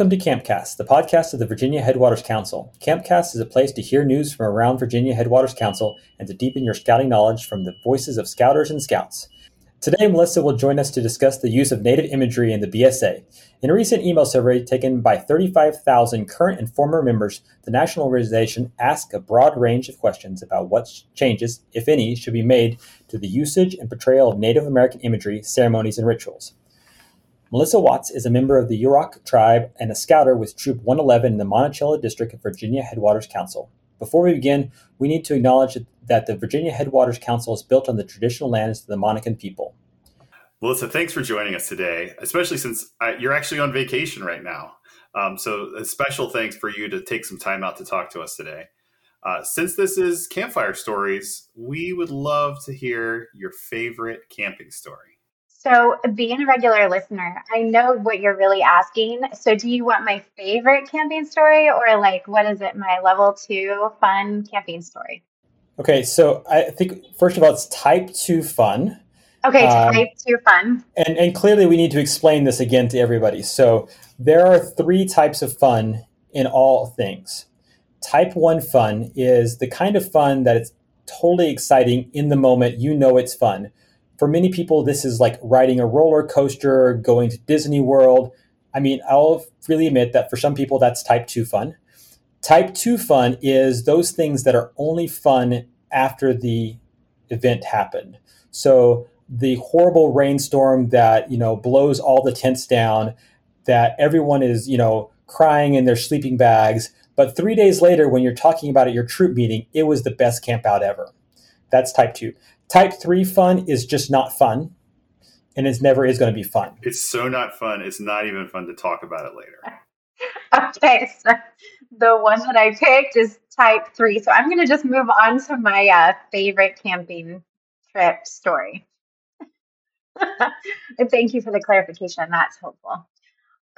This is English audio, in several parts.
Welcome to Campcast, the podcast of the Virginia Headwaters Council. Campcast is a place to hear news from around Virginia Headwaters Council and to deepen your scouting knowledge from the voices of scouters and scouts. Today, Melissa will join us to discuss the use of native imagery in the BSA. In a recent email survey taken by 35,000 current and former members, the national organization asked a broad range of questions about what changes, if any, should be made to the usage and portrayal of Native American imagery, ceremonies, and rituals. Melissa Watts is a member of the Yurok tribe and a scouter with Troop 111 in the Monticello District of Virginia Headwaters Council. Before we begin, we need to acknowledge that the Virginia Headwaters Council is built on the traditional lands of the Monacan people. Melissa, thanks for joining us today, especially since I, you're actually on vacation right now. Um, so, a special thanks for you to take some time out to talk to us today. Uh, since this is Campfire Stories, we would love to hear your favorite camping story. So, being a regular listener, I know what you're really asking. So, do you want my favorite camping story or like what is it, my level two fun camping story? Okay, so I think first of all, it's type two fun. Okay, um, type two fun. And, and clearly, we need to explain this again to everybody. So, there are three types of fun in all things. Type one fun is the kind of fun that it's totally exciting in the moment. You know it's fun for many people, this is like riding a roller coaster, going to Disney World. I mean, I'll freely admit that for some people, that's type two fun. Type two fun is those things that are only fun after the event happened. So the horrible rainstorm that, you know, blows all the tents down, that everyone is, you know, crying in their sleeping bags. But three days later, when you're talking about at your troop meeting, it was the best camp out ever. That's type two. Type three fun is just not fun, and it never is going to be fun. It's so not fun. It's not even fun to talk about it later. okay, so the one that I picked is type three. So I'm going to just move on to my uh, favorite camping trip story. and thank you for the clarification. That's helpful.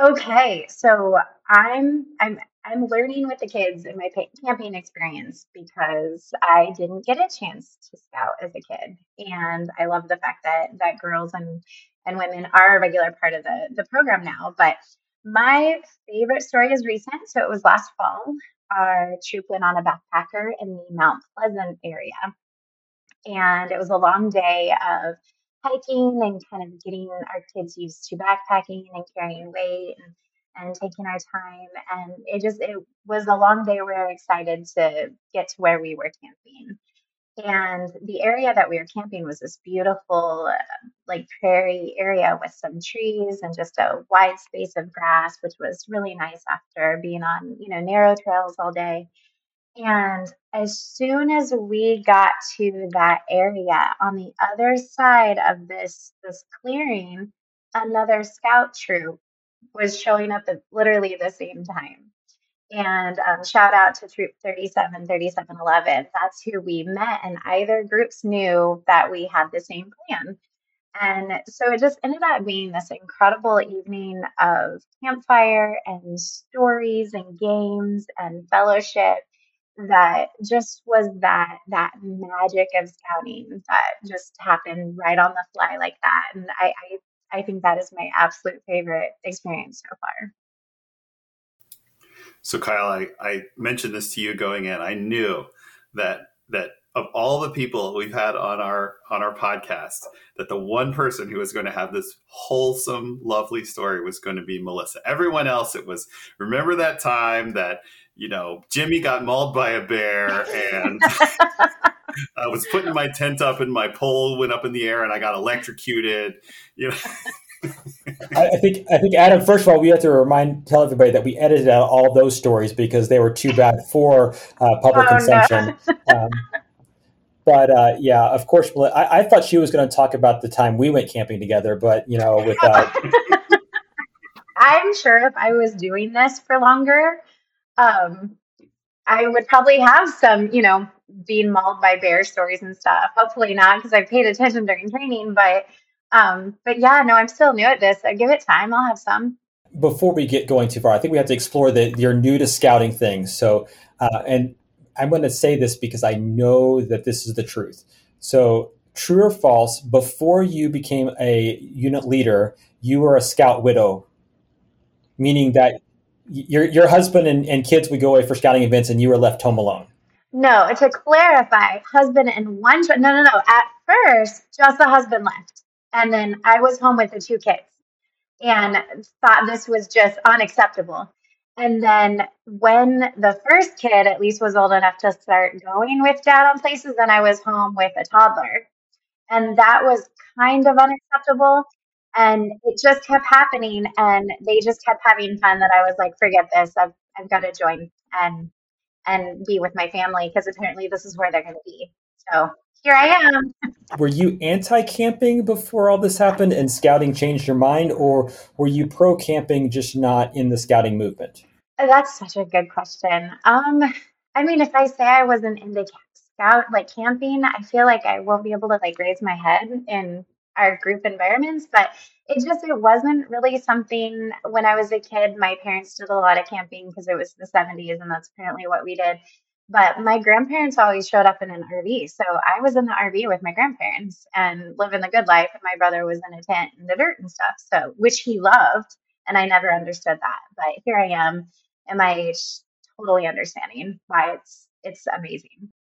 Okay, so I'm I'm I'm learning with the kids in my camping experience because I didn't get a chance to scout as a kid, and I love the fact that that girls and and women are a regular part of the the program now. But my favorite story is recent, so it was last fall. Our troop went on a backpacker in the Mount Pleasant area, and it was a long day of hiking and kind of getting our kids used to backpacking and carrying weight and and taking our time. And it just, it was a long day. We were excited to get to where we were camping. And the area that we were camping was this beautiful, uh, like prairie area with some trees and just a wide space of grass, which was really nice after being on, you know, narrow trails all day. And as soon as we got to that area on the other side of this this clearing, another scout troop was showing up at literally the same time. And um, shout out to Troop 37, 3711. That's who we met, and either groups knew that we had the same plan. And so it just ended up being this incredible evening of campfire and stories and games and fellowship that just was that that magic of scouting that just happened right on the fly like that. And I, I I think that is my absolute favorite experience so far. So Kyle, I, I mentioned this to you going in. I knew that that of all the people we've had on our on our podcast, that the one person who was going to have this wholesome, lovely story was going to be Melissa. Everyone else, it was remember that time that you know Jimmy got mauled by a bear and I was putting my tent up and my pole went up in the air and I got electrocuted. You know. I think I think Adam. First of all, we have to remind tell everybody that we edited out all those stories because they were too bad for uh, public oh, consumption. No. um, but uh, yeah, of course, I, I, thought she was going to talk about the time we went camping together, but you know, with uh, I'm sure if I was doing this for longer, um, I would probably have some, you know, being mauled by bear stories and stuff. Hopefully not, because I paid attention during training. But um, but yeah, no, I'm still new at this. I give it time. I'll have some. Before we get going too far, I think we have to explore the you're new to scouting things. So uh, and I'm going to say this because I know that this is the truth. So true or false? Before you became a unit leader, you were a scout widow, meaning that your your husband and, and kids would go away for scouting events, and you were left home alone. No, to clarify, husband and one. child. no, no, no. At first, just the husband left, and then I was home with the two kids, and thought this was just unacceptable. And then when the first kid at least was old enough to start going with dad on places, then I was home with a toddler. And that was kind of unacceptable. And it just kept happening. And they just kept having fun that I was like, forget this. I've, I've got to join and, and be with my family because apparently this is where they're going to be. So here I am. were you anti camping before all this happened and scouting changed your mind, or were you pro camping, just not in the scouting movement? Oh, that's such a good question. Um, I mean, if I say I wasn't into scout like camping, I feel like I won't be able to like raise my head in our group environments, but it just it wasn't really something when I was a kid. My parents did a lot of camping because it was the 70s and that's apparently what we did. But my grandparents always showed up in an RV. So I was in the RV with my grandparents and living the good life. And my brother was in a tent in the dirt and stuff. So, which he loved. And I never understood that. But here I am in my age, totally understanding why it's, it's amazing.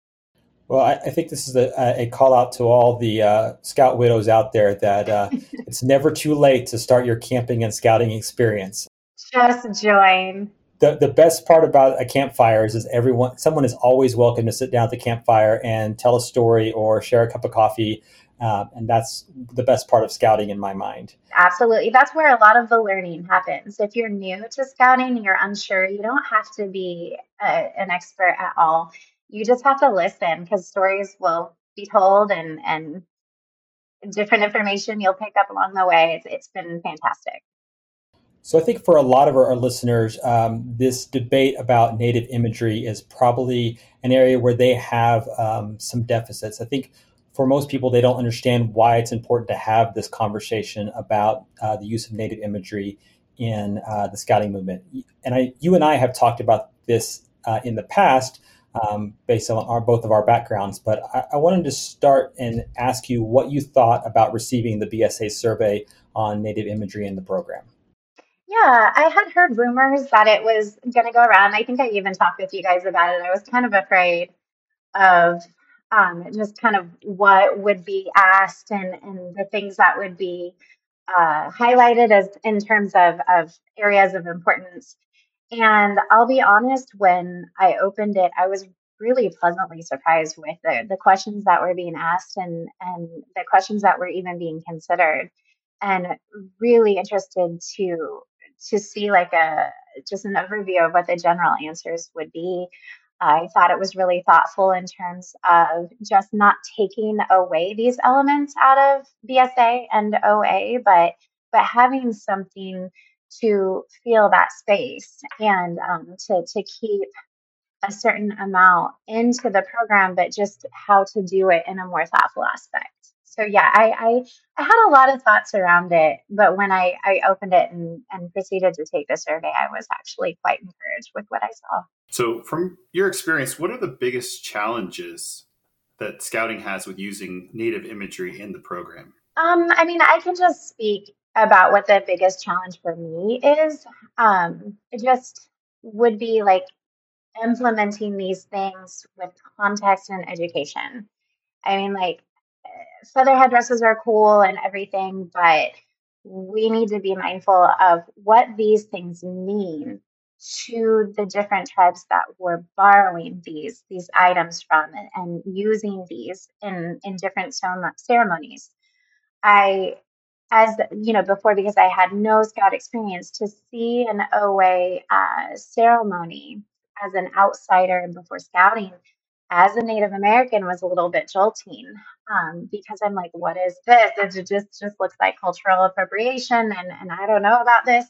Well, I, I think this is a, a, call out to all the uh, scout widows out there that uh, it's never too late to start your camping and scouting experience. Just join. The, the best part about a campfire is, is everyone someone is always welcome to sit down at the campfire and tell a story or share a cup of coffee uh, and that's the best part of scouting in my mind. Absolutely. That's where a lot of the learning happens. If you're new to scouting and you're unsure you don't have to be a, an expert at all you just have to listen because stories will be told and and different information you'll pick up along the way it's, it's been fantastic so I think for a lot of our, our listeners, um, this debate about native imagery is probably an area where they have um, some deficits. I think for most people, they don't understand why it's important to have this conversation about uh, the use of native imagery in uh, the scouting movement. And I, you and I have talked about this uh, in the past. Um, based on our both of our backgrounds, but I, I wanted to start and ask you what you thought about receiving the BSA survey on native imagery in the program. Yeah, I had heard rumors that it was going to go around. I think I even talked with you guys about it. I was kind of afraid of um, just kind of what would be asked and, and the things that would be uh, highlighted as in terms of, of areas of importance. And I'll be honest, when I opened it, I was really pleasantly surprised with the, the questions that were being asked and, and the questions that were even being considered and really interested to to see like a just an overview of what the general answers would be. I thought it was really thoughtful in terms of just not taking away these elements out of BSA and OA, but but having something to feel that space and um, to to keep a certain amount into the program, but just how to do it in a more thoughtful aspect so yeah, I, I, I had a lot of thoughts around it, but when I, I opened it and, and proceeded to take the survey, I was actually quite encouraged with what I saw. So, from your experience, what are the biggest challenges that Scouting has with using native imagery in the program? Um, I mean, I can just speak about what the biggest challenge for me is. Um, it just would be like implementing these things with context and education. I mean, like feather headdresses are cool and everything, but we need to be mindful of what these things mean to the different tribes that were borrowing these these items from and, and using these in in different ceremonies. I as you know before because I had no scout experience to see an OA uh, ceremony as an outsider and before scouting as a Native American was a little bit jolting um, because I'm like, what is this? It just just looks like cultural appropriation, and and I don't know about this.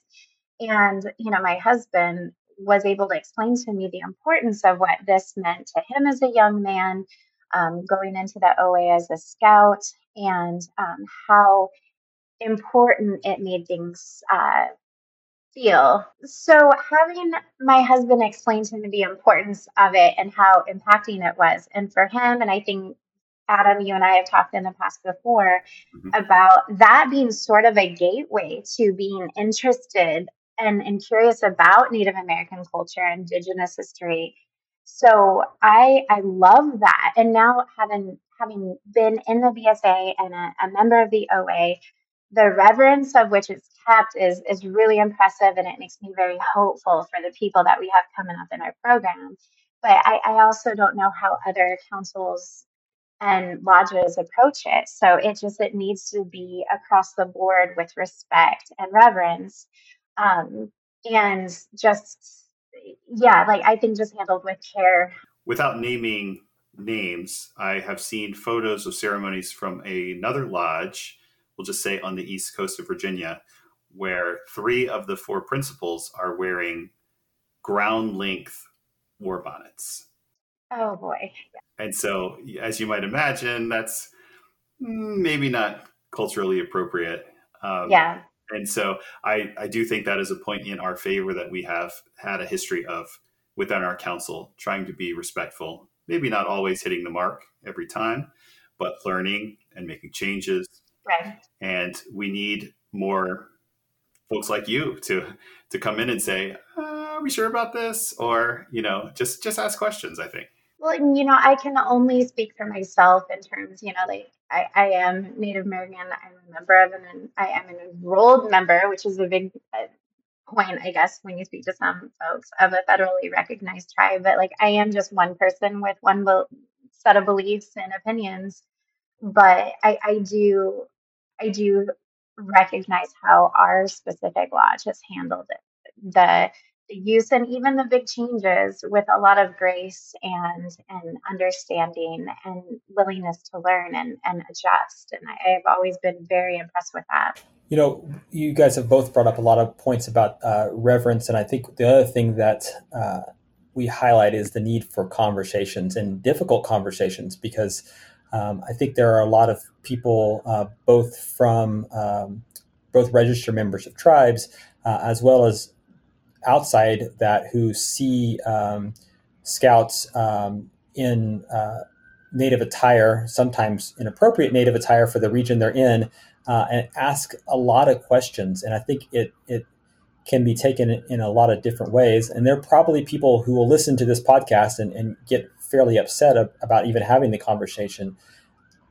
And you know, my husband was able to explain to me the importance of what this meant to him as a young man, um, going into the OA as a scout, and um, how important it made things uh, feel. So, having my husband explain to me the importance of it and how impacting it was, and for him, and I think Adam, you and I have talked in the past before mm-hmm. about that being sort of a gateway to being interested and, and curious about Native American culture, Indigenous history. So I I love that. And now having having been in the BSA and a, a member of the OA, the reverence of which it's kept is is really impressive and it makes me very hopeful for the people that we have coming up in our program. But I, I also don't know how other councils and lodges approach it. So it just it needs to be across the board with respect and reverence. Um, and just yeah, like I think just handled with care. Without naming names, I have seen photos of ceremonies from another lodge, we'll just say on the east coast of Virginia, where three of the four principals are wearing ground length war bonnets. Oh boy. And so, as you might imagine, that's maybe not culturally appropriate. Um, yeah. And so, I, I do think that is a point in our favor that we have had a history of within our council, trying to be respectful, maybe not always hitting the mark every time, but learning and making changes. Right. And we need more folks like you to to come in and say, uh, "Are we sure about this?" Or you know, just just ask questions. I think. Well, you know, I can only speak for myself in terms, you know, like I, I am Native American. I'm a member of an, I am an enrolled member, which is a big uh, point, I guess, when you speak to some folks of a federally recognized tribe. But like, I am just one person with one set of beliefs and opinions. But I, I do, I do recognize how our specific lodge has handled it. The the use and even the big changes with a lot of grace and and understanding and willingness to learn and, and adjust. And I, have always been very impressed with that. You know, you guys have both brought up a lot of points about uh, reverence, and I think the other thing that uh, we highlight is the need for conversations and difficult conversations because um, I think there are a lot of people, uh, both from um, both registered members of tribes uh, as well as outside that who see um, scouts um, in uh, native attire, sometimes inappropriate native attire for the region they're in, uh, and ask a lot of questions. And I think it it can be taken in a lot of different ways. And there are probably people who will listen to this podcast and, and get fairly upset ab- about even having the conversation.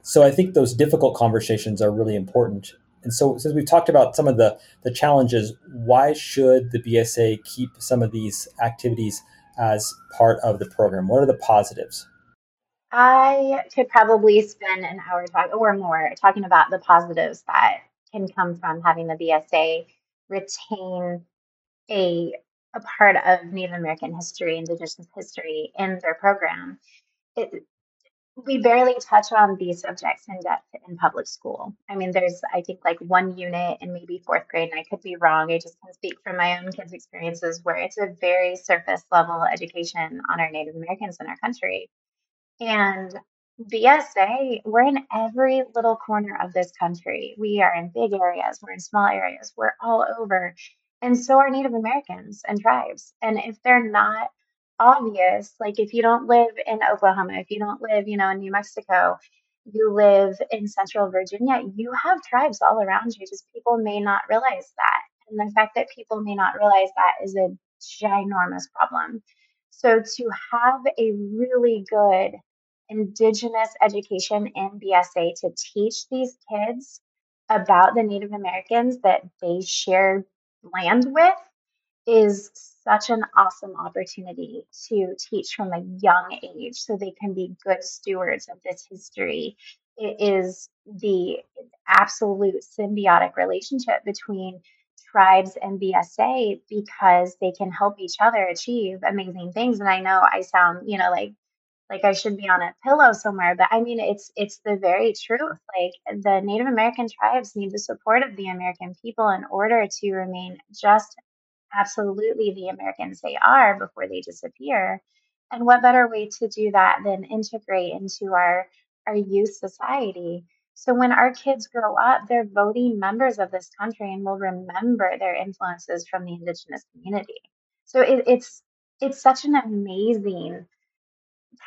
So I think those difficult conversations are really important. And so, since we've talked about some of the, the challenges, why should the BSA keep some of these activities as part of the program? What are the positives? I could probably spend an hour talk or more talking about the positives that can come from having the BSA retain a a part of Native American history, Indigenous history in their program. It, we barely touch on these subjects in depth in public school. I mean, there's, I think, like one unit in maybe fourth grade, and I could be wrong. I just can speak from my own kids' experiences where it's a very surface level education on our Native Americans in our country. And BSA, we're in every little corner of this country. We are in big areas, we're in small areas, we're all over. And so are Native Americans and tribes. And if they're not obvious. Like if you don't live in Oklahoma, if you don't live, you know, in New Mexico, you live in central Virginia, you have tribes all around you. Just people may not realize that. And the fact that people may not realize that is a ginormous problem. So to have a really good indigenous education in BSA to teach these kids about the Native Americans that they share land with is such an awesome opportunity to teach from a young age so they can be good stewards of this history. It is the absolute symbiotic relationship between tribes and BSA because they can help each other achieve amazing things. And I know I sound, you know, like like I should be on a pillow somewhere, but I mean it's it's the very truth. Like the Native American tribes need the support of the American people in order to remain just absolutely the Americans they are before they disappear. And what better way to do that than integrate into our, our youth society? So when our kids grow up, they're voting members of this country and will remember their influences from the indigenous community. So it, it's it's such an amazing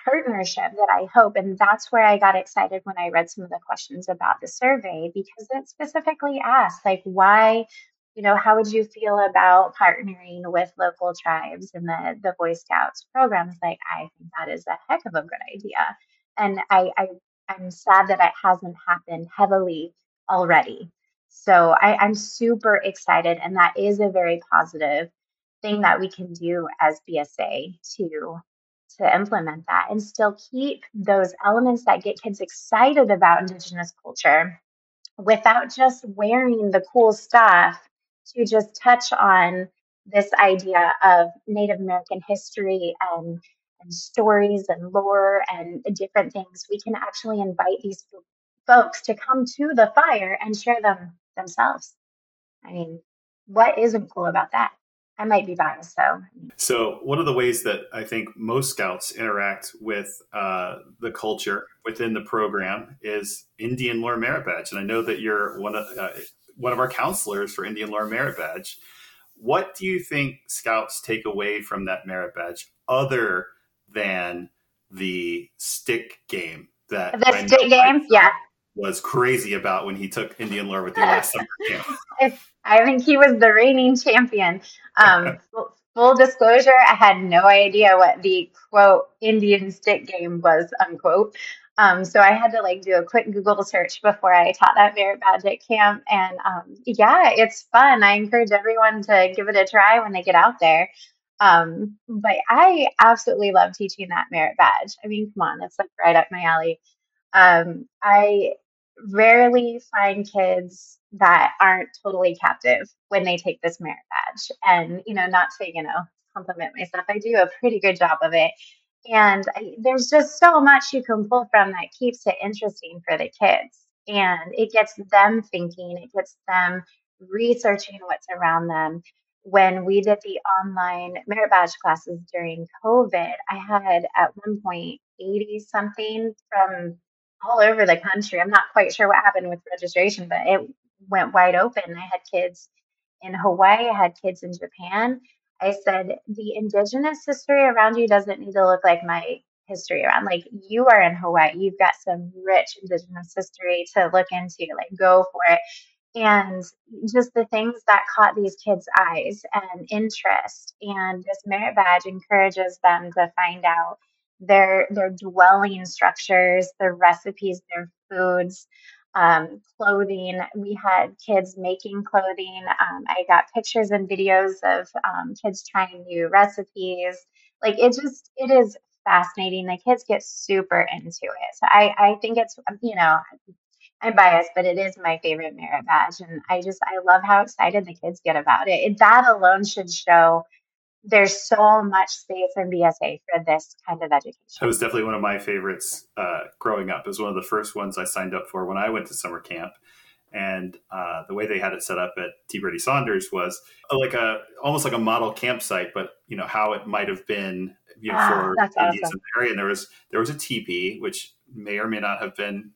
partnership that I hope, and that's where I got excited when I read some of the questions about the survey because it specifically asked like why you know, how would you feel about partnering with local tribes and the, the Boy Scouts program? It's like, I think that is a heck of a good idea. And I, I, I'm sad that it hasn't happened heavily already. So I, I'm super excited, and that is a very positive thing that we can do as BSA to to implement that and still keep those elements that get kids excited about indigenous culture without just wearing the cool stuff to just touch on this idea of Native American history and, and stories and lore and different things. We can actually invite these folks to come to the fire and share them themselves. I mean, what isn't cool about that? I might be biased though. So, one of the ways that I think most scouts interact with uh, the culture within the program is Indian Lore Merit Badge, and I know that you're one of uh, one of our counselors for Indian Lore Merit Badge. What do you think scouts take away from that merit badge other than the stick game that the I stick game? Yeah, was crazy about when he took Indian lore with you last summer camp. I think he was the reigning champion. Um, full disclosure, I had no idea what the quote Indian stick game was unquote. Um, so I had to like do a quick Google search before I taught that merit badge at camp. And um, yeah, it's fun. I encourage everyone to give it a try when they get out there. Um, but I absolutely love teaching that merit badge. I mean, come on, it's like right up my alley. Um, I rarely find kids that aren't totally captive when they take this merit badge. And, you know, not to, you know, compliment myself, I do a pretty good job of it. And I, there's just so much you can pull from that keeps it interesting for the kids. And it gets them thinking, it gets them researching what's around them. When we did the online merit badge classes during COVID, I had at one point 80 something from all over the country. I'm not quite sure what happened with registration, but it went wide open. I had kids in Hawaii, I had kids in Japan. I said, the indigenous history around you doesn't need to look like my history around. Like you are in Hawaii, you've got some rich indigenous history to look into. Like go for it. And just the things that caught these kids' eyes and interest. And this merit badge encourages them to find out their their dwelling structures, their recipes, their foods, um, clothing. We had kids making clothing. Um, I got pictures and videos of um, kids trying new recipes. Like it just it is fascinating. The kids get super into it. So I I think it's you know I'm biased, but it is my favorite merit badge, and I just I love how excited the kids get about it. That alone should show there's so much space in BSA for this kind of education. It was definitely one of my favorites uh, growing up. It was one of the first ones I signed up for when I went to summer camp. And uh, the way they had it set up at T. Brady Saunders was like a almost like a model campsite, but you know how it might have been you know, ah, for Indians awesome. in the area. And there was there was a teepee, which may or may not have been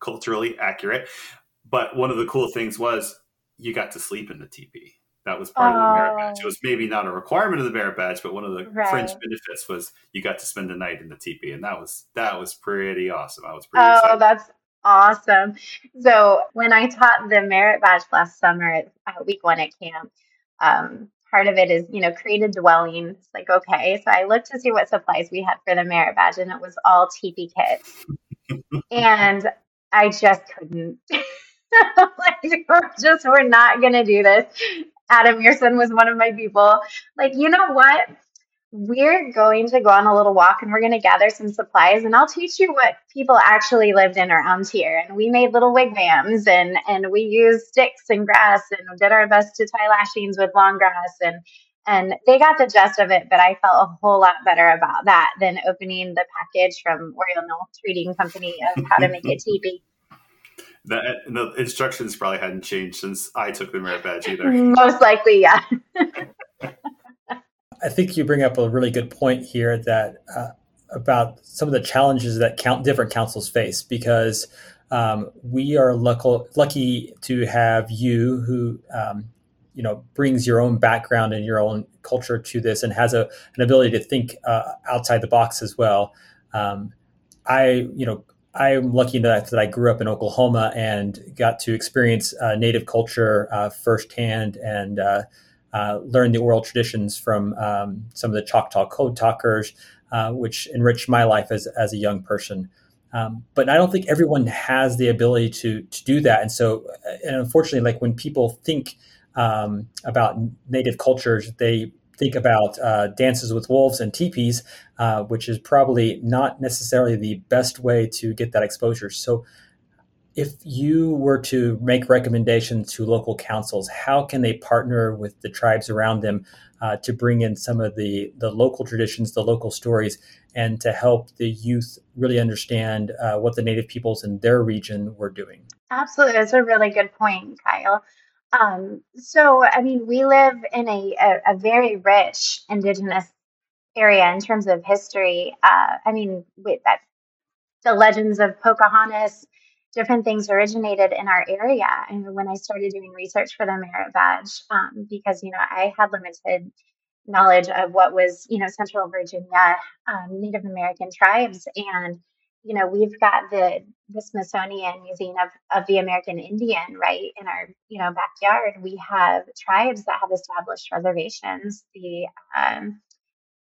culturally accurate. But one of the cool things was you got to sleep in the teepee. That was part of the merit badge. It was maybe not a requirement of the merit badge, but one of the right. fringe benefits was you got to spend the night in the teepee, and that was that was pretty awesome. I was pretty. Oh, excited. that's awesome! So when I taught the merit badge last summer at uh, week one at camp, um, part of it is you know create a dwelling. It's like okay, so I looked to see what supplies we had for the merit badge, and it was all teepee kits, and I just couldn't. like we're just we're not gonna do this Adam, your son was one of my people. Like, you know what? We're going to go on a little walk and we're going to gather some supplies and I'll teach you what people actually lived in around here. And we made little wigwams and, and we used sticks and grass and did our best to tie lashings with long grass and, and they got the gist of it, but I felt a whole lot better about that than opening the package from Oriental Trading Company of how to make a teepee. The, the instructions probably hadn't changed since I took the merit badge either. Most likely, yeah. I think you bring up a really good point here that uh, about some of the challenges that count different councils face because um, we are lucky, lucky to have you who um, you know brings your own background and your own culture to this and has a, an ability to think uh, outside the box as well. Um, I you know I'm lucky enough that I grew up in Oklahoma and got to experience uh, Native culture uh, firsthand and uh, uh learn the oral traditions from um, some of the Choctaw code talkers, uh, which enriched my life as, as a young person. Um, but I don't think everyone has the ability to to do that, and so and unfortunately, like when people think um, about Native cultures, they think about uh, dances with wolves and teepees, uh, which is probably not necessarily the best way to get that exposure. So, if you were to make recommendations to local councils, how can they partner with the tribes around them uh, to bring in some of the, the local traditions, the local stories, and to help the youth really understand uh, what the Native peoples in their region were doing? Absolutely. That's a really good point, Kyle. Um, so, I mean, we live in a, a, a very rich indigenous area in terms of history. Uh, I mean, with that, the legends of Pocahontas, different things originated in our area. And when I started doing research for the merit badge, um, because you know I had limited knowledge of what was you know Central Virginia um, Native American tribes, and you know, we've got the the Smithsonian Museum of, of the American Indian right in our you know backyard. We have tribes that have established reservations. The um,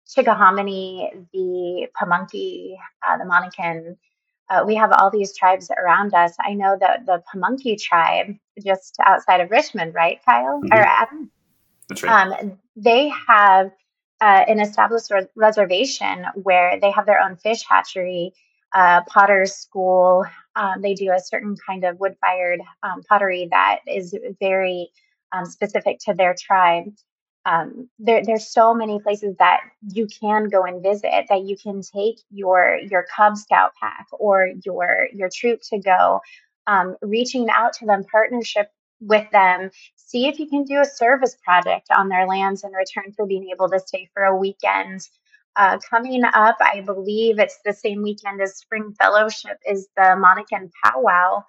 Chickahominy, the Pamunkey, uh, the Monacan. Uh, we have all these tribes around us. I know that the Pamunkey tribe, just outside of Richmond, right, Kyle mm-hmm. or Adam? That's right. Um, they have uh, an established re- reservation where they have their own fish hatchery uh, potter's school. Um, they do a certain kind of wood fired um, pottery that is very um, specific to their tribe. Um, there, there's so many places that you can go and visit that you can take your your Cub Scout pack or your your troop to go, um, reaching out to them, partnership with them, see if you can do a service project on their lands in return for being able to stay for a weekend uh, coming up, I believe it's the same weekend as Spring Fellowship, is the Monacan Powwow.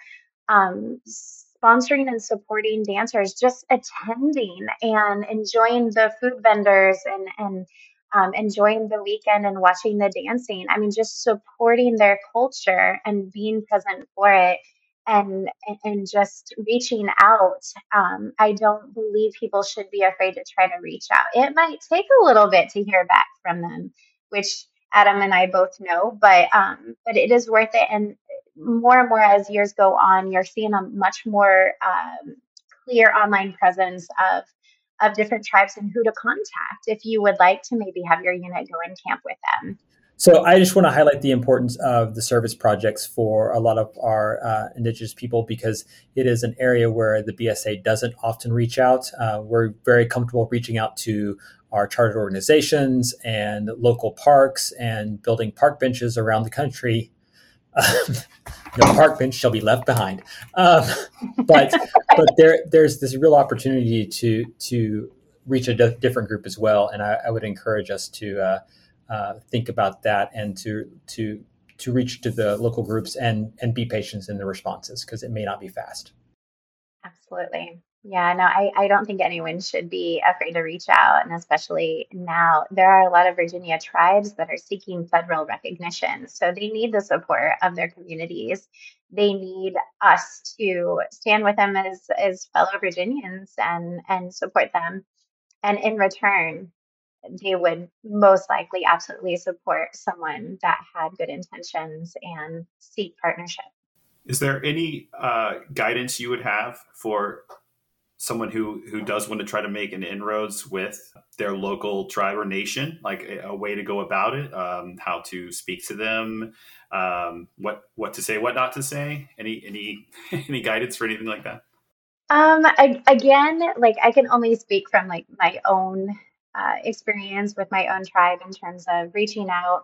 Um, sponsoring and supporting dancers, just attending and enjoying the food vendors and, and um, enjoying the weekend and watching the dancing. I mean, just supporting their culture and being present for it and and just reaching out. Um, I don't believe people should be afraid to try to reach out. It might take a little bit to hear back from them, which Adam and I both know, but um, but it is worth it. And more and more as years go on, you're seeing a much more um, clear online presence of of different tribes and who to contact if you would like to maybe have your unit go and camp with them. So I just want to highlight the importance of the service projects for a lot of our uh, Indigenous people because it is an area where the BSA doesn't often reach out. Uh, we're very comfortable reaching out to our chartered organizations and local parks and building park benches around the country. no park bench shall be left behind. Um, but but there there's this real opportunity to to reach a different group as well, and I, I would encourage us to. Uh, uh, think about that and to to to reach to the local groups and and be patient in the responses because it may not be fast. Absolutely. Yeah, no, I, I don't think anyone should be afraid to reach out. And especially now, there are a lot of Virginia tribes that are seeking federal recognition. So they need the support of their communities. They need us to stand with them as, as fellow Virginians and, and support them. And in return, they would most likely absolutely support someone that had good intentions and seek partnership. Is there any uh, guidance you would have for someone who who does want to try to make an inroads with their local tribe or nation, like a, a way to go about it, um, how to speak to them, um, what what to say, what not to say? Any any any guidance for anything like that? Um, I, again, like I can only speak from like my own uh, experience with my own tribe in terms of reaching out.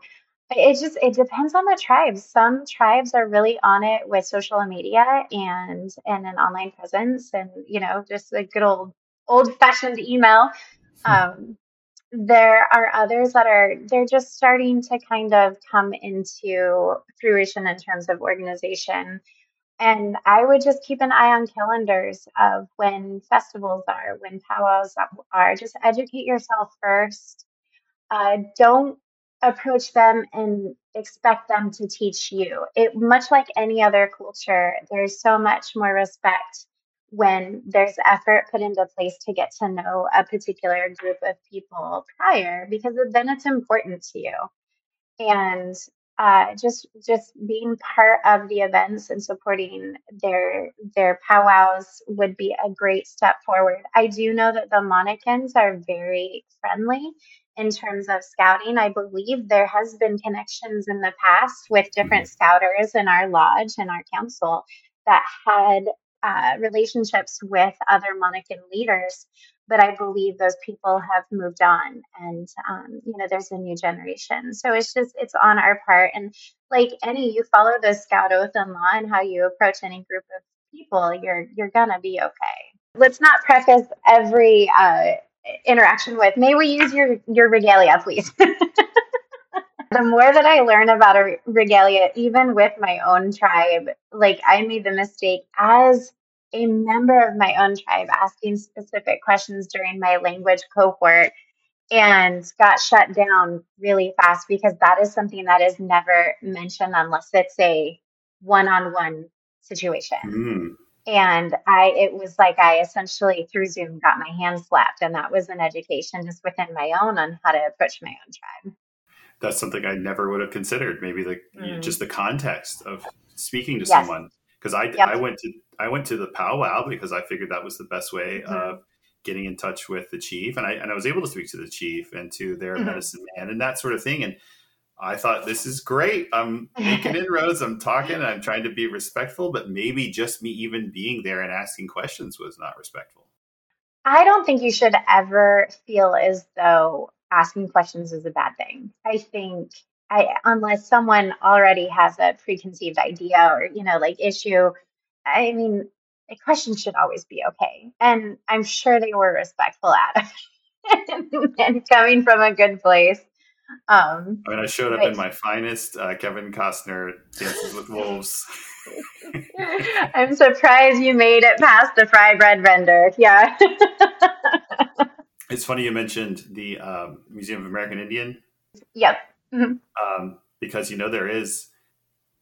It just it depends on the tribes. Some tribes are really on it with social media and and an online presence, and you know just a good old old fashioned email. Hmm. Um, there are others that are they're just starting to kind of come into fruition in terms of organization and I would just keep an eye on calendars of when festivals are, when powwows are. Just educate yourself first. Uh, don't approach them and expect them to teach you. It much like any other culture, there's so much more respect when there's effort put into place to get to know a particular group of people prior because then it's important to you. And uh, just just being part of the events and supporting their their powwows would be a great step forward. I do know that the Monacans are very friendly in terms of scouting. I believe there has been connections in the past with different scouters in our lodge and our council that had uh, relationships with other Monacan leaders but I believe those people have moved on and um, you know there's a new generation. So it's just it's on our part. And like any you follow the scout oath and law and how you approach any group of people you're you're gonna be okay. Let's not preface every uh, interaction with may we use your your regalia please? The more that I learn about a regalia, even with my own tribe, like I made the mistake as a member of my own tribe asking specific questions during my language cohort and got shut down really fast because that is something that is never mentioned unless it's a one-on-one situation. Mm. And I it was like I essentially through Zoom got my hand slapped and that was an education just within my own on how to approach my own tribe. That's something I never would have considered. Maybe the mm. just the context of speaking to yes. someone because I, yep. I went to I went to the powwow because I figured that was the best way mm-hmm. of getting in touch with the chief, and I and I was able to speak to the chief and to their mm-hmm. medicine man and that sort of thing. And I thought this is great. I'm making inroads. I'm talking. I'm trying to be respectful, but maybe just me even being there and asking questions was not respectful. I don't think you should ever feel as though asking questions is a bad thing. I think I, unless someone already has a preconceived idea or you know like issue i mean a question should always be okay. And i'm sure they were respectful at it and coming from a good place. Um, i mean i showed up but, in my finest uh, kevin costner dances with wolves. I'm surprised you made it past the fry bread vendor. Yeah. It's funny you mentioned the um, museum of american indian. Yep mm-hmm. um, because you know there is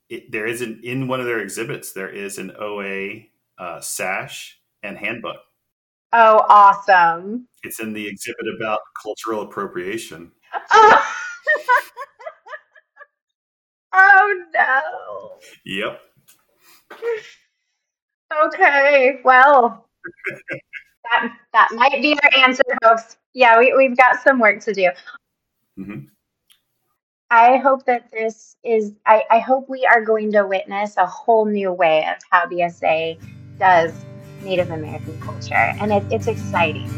it, there is an in one of their exhibits there is an OA uh, sash and handbook. Oh, awesome! It's in the exhibit about cultural appropriation. Oh, oh no! Yep. Okay, well, that that might be our answer, folks. Yeah, we, we've got some work to do. Mm-hmm. I hope that this is, I, I hope we are going to witness a whole new way of how BSA does Native American culture. And it, it's exciting.